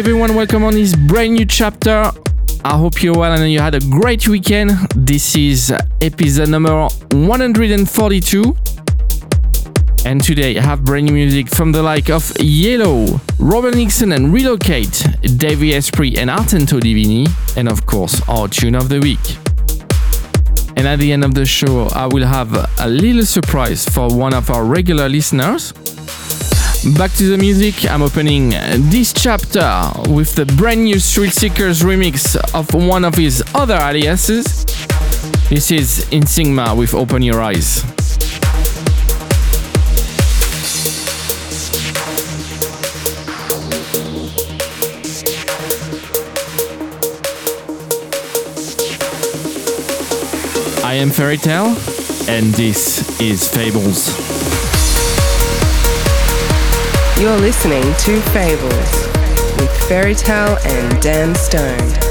Everyone, welcome on this brand new chapter. I hope you're well and you had a great weekend. This is episode number 142. And today I have brand new music from the like of Yelow, Robert Nickson and Relocate, Davey Asprey and Artento Divini, and of course our tune of the week. And at the end of the show, I will have a little surprise for one of our regular listeners. Back to the music, I'm opening this chapter with the brand new Thrillseekers remix of one of his other aliases. This is Insigma with Open Your Eyes. I am Ferry Tayle, and this is Fables. You're listening to Fables with Ferry Tayle and Dan Stone.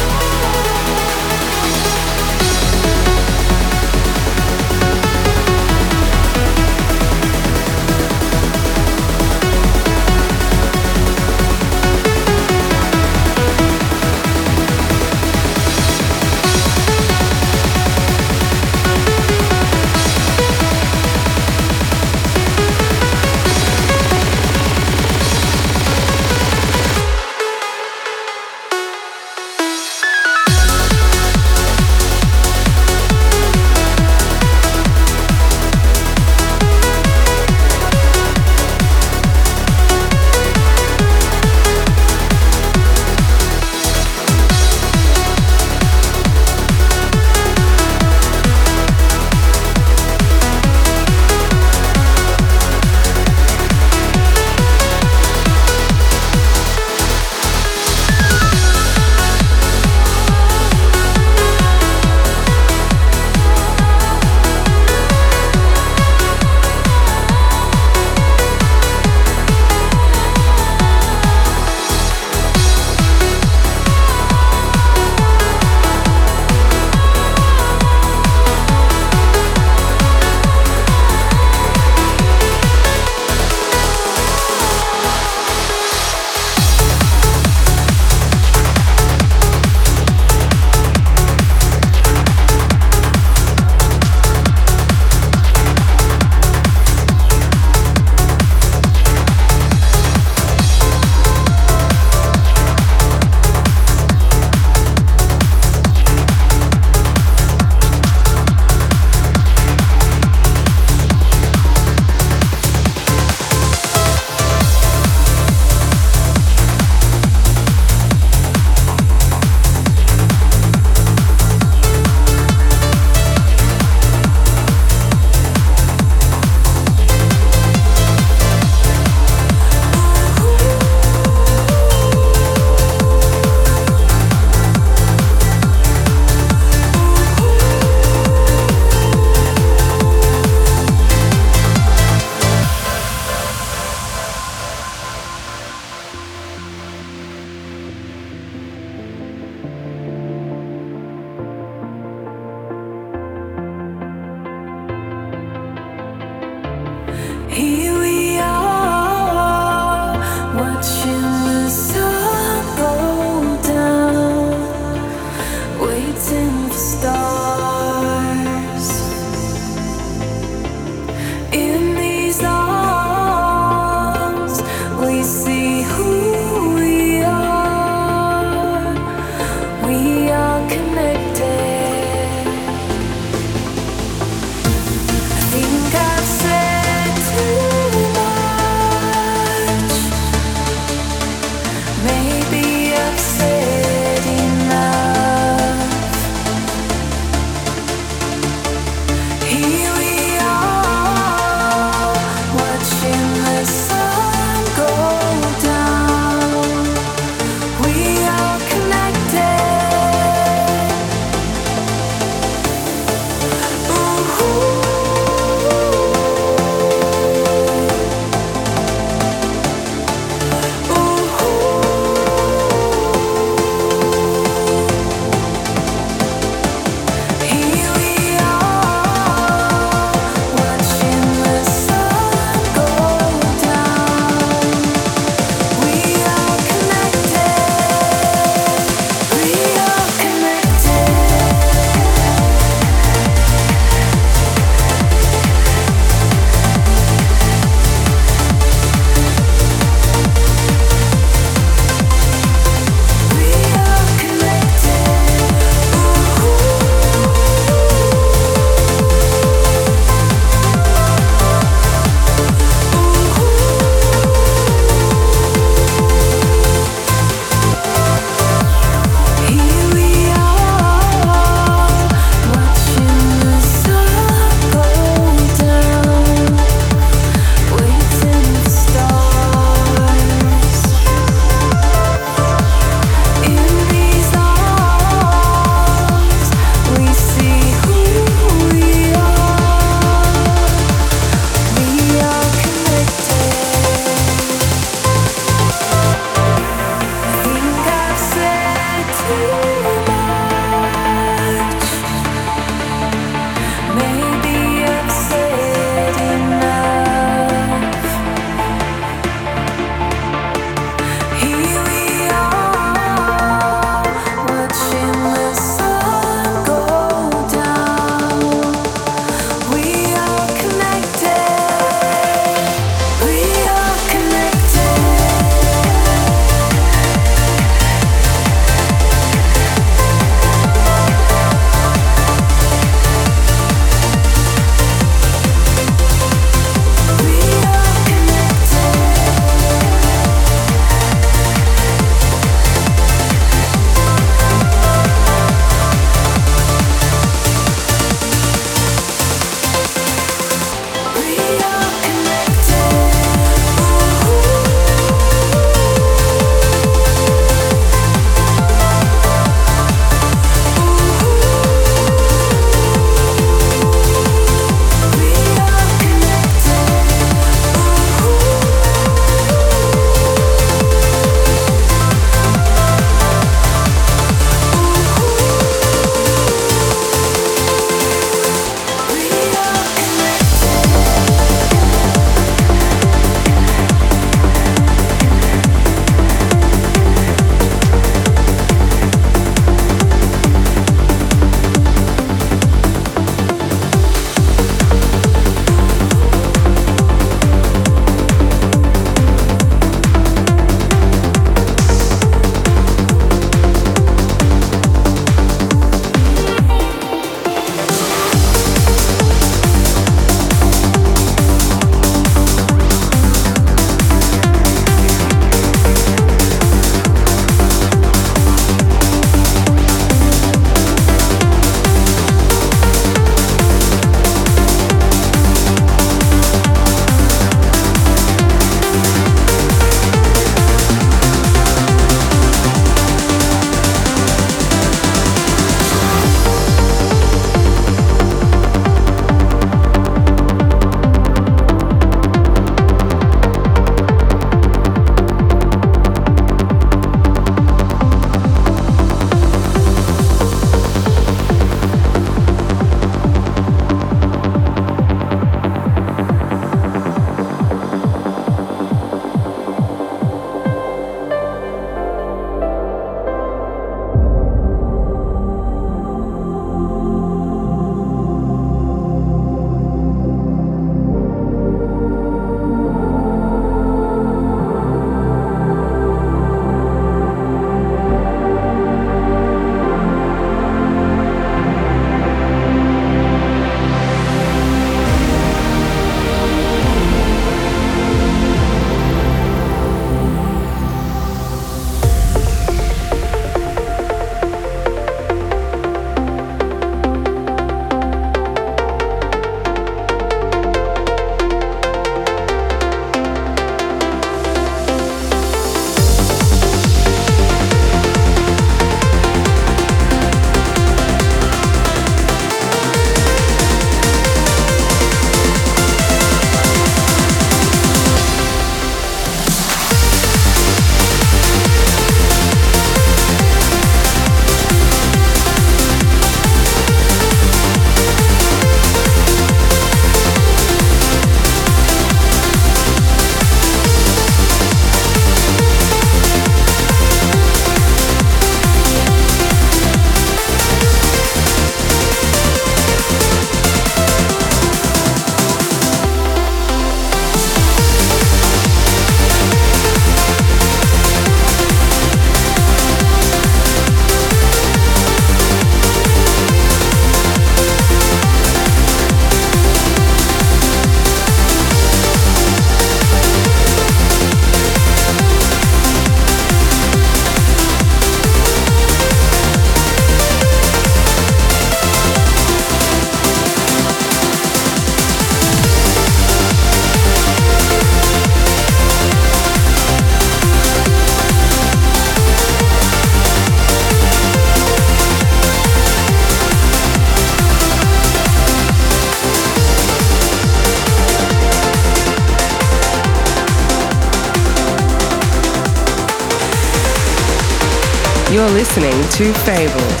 To Fables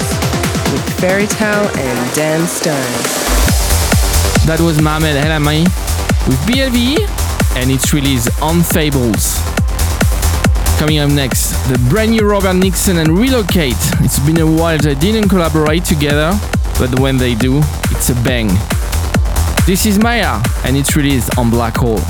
with Ferry Tayle and Dan Stone. That was Mhammed El Alami with BLVE and its release on Fables. Coming up next, the brand new Robert Nickson and Relocate. It's been a while they didn't collaborate together, but when they do, it's a bang. This is Maya and it's released on Blackhole.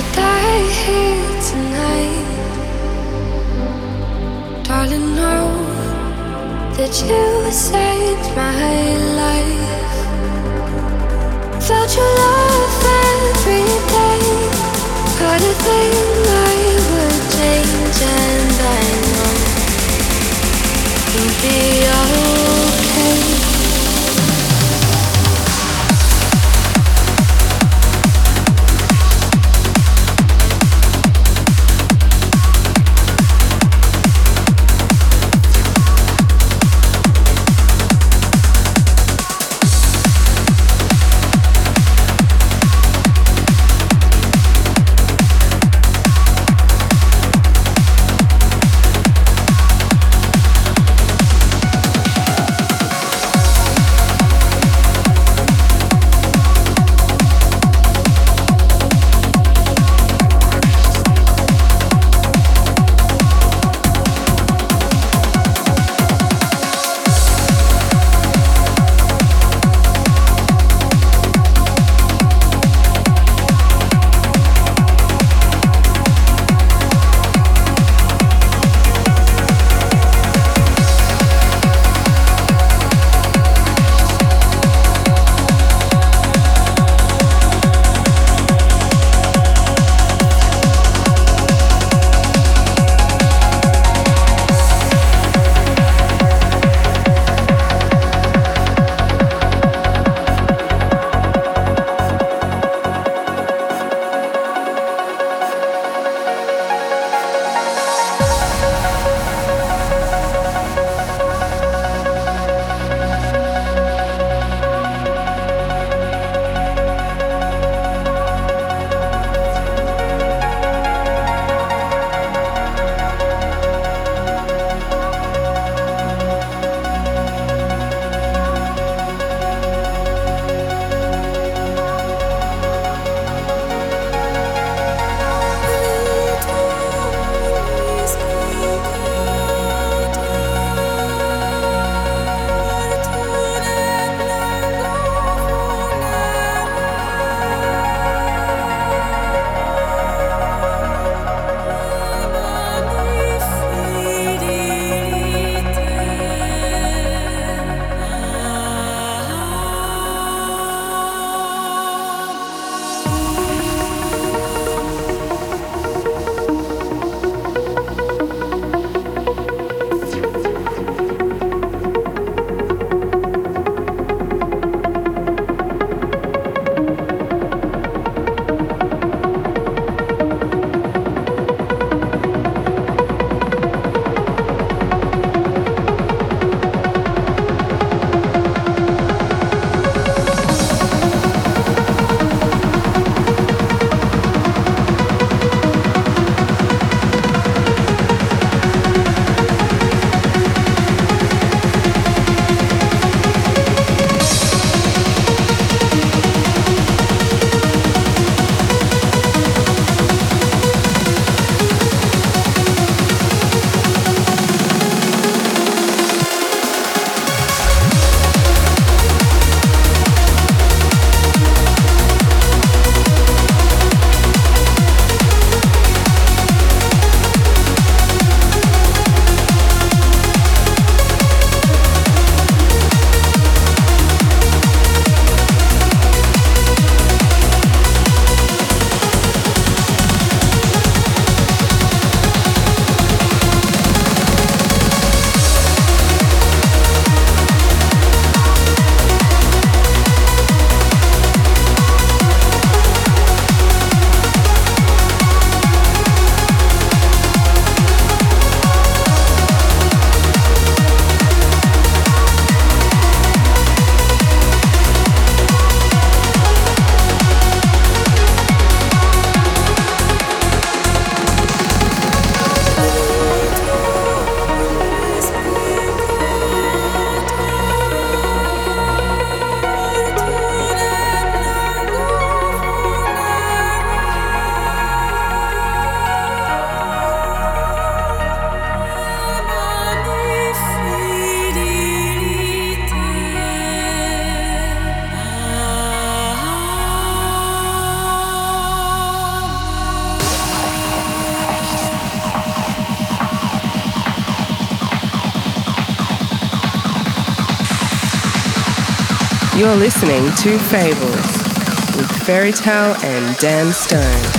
to die here tonight. Darling, know that you saved my life. Felt your love every day. Got a thing I would change, and I know you'll be alright. Listening to Fables with Ferry Tayle and Dan Stone.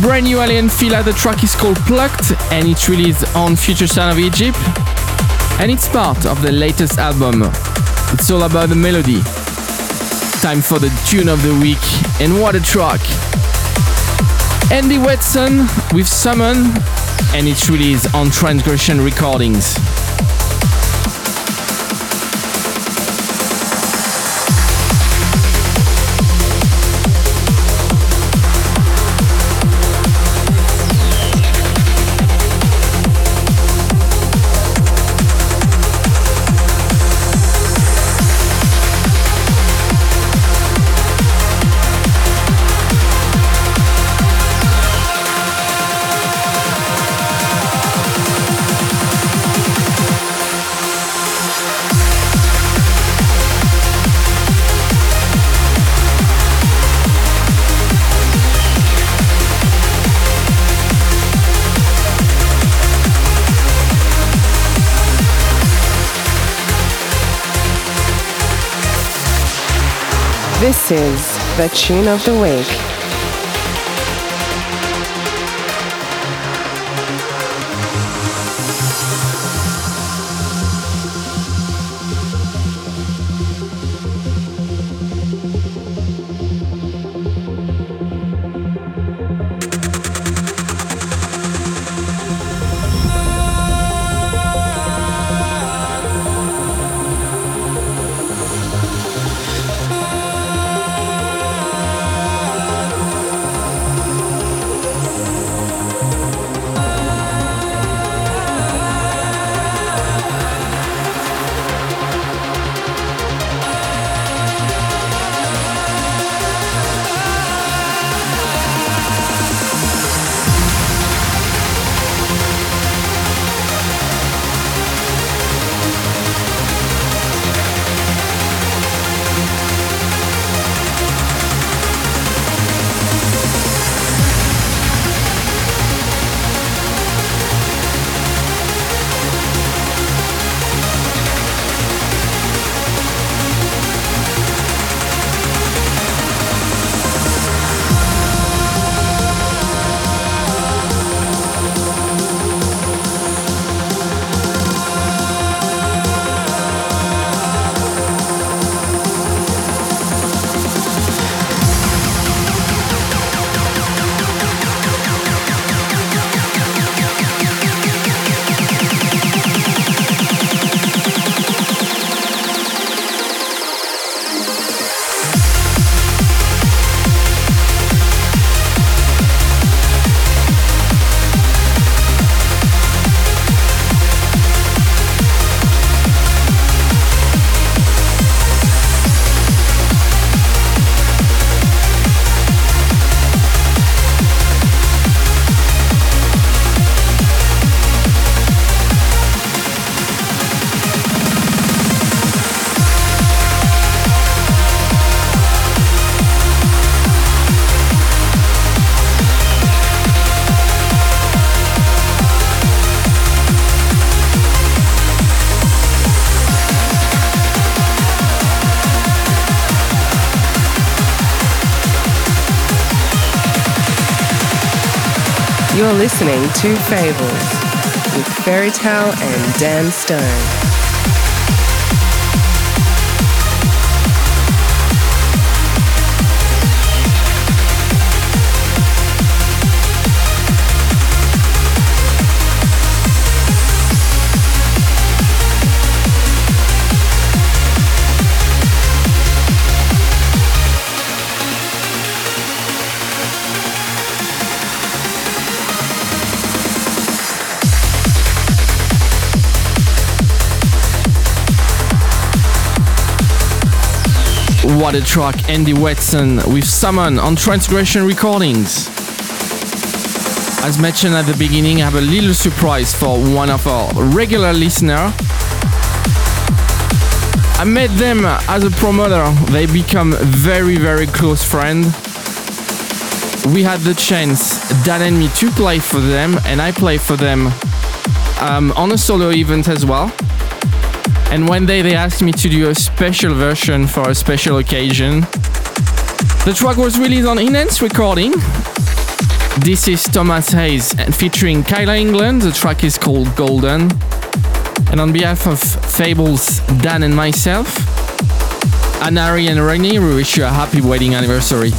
Brand new Aly & Fila. The track is called Plucked and it's released on Future Sound of Egypt. And it's part of the latest album. It's all about the melody. Time for the tune of the week. And what a track! Andy Watson with Summon and it's released on Trancegression Recordings. Is the tune of the week. Listening to Fables with Ferry Tayle and Dan Stone. What a track, Andy Watson with Summon on Trancegression Recordings. As mentioned at the beginning, I have a little surprise for one of our regular listeners. I met them as a promoter. They become very, very close friend. We had the chance, Dan and me, to play for them, and I play for them um, on a solo event as well. And one day they asked me to do a special version for a special occasion. The track was released on Enhanced Recording. This is Thomas Hayes and featuring Kyler England. The track is called Golden. And on behalf of Fables, Dan, and myself, Anari and Rene, we wish you a happy wedding anniversary.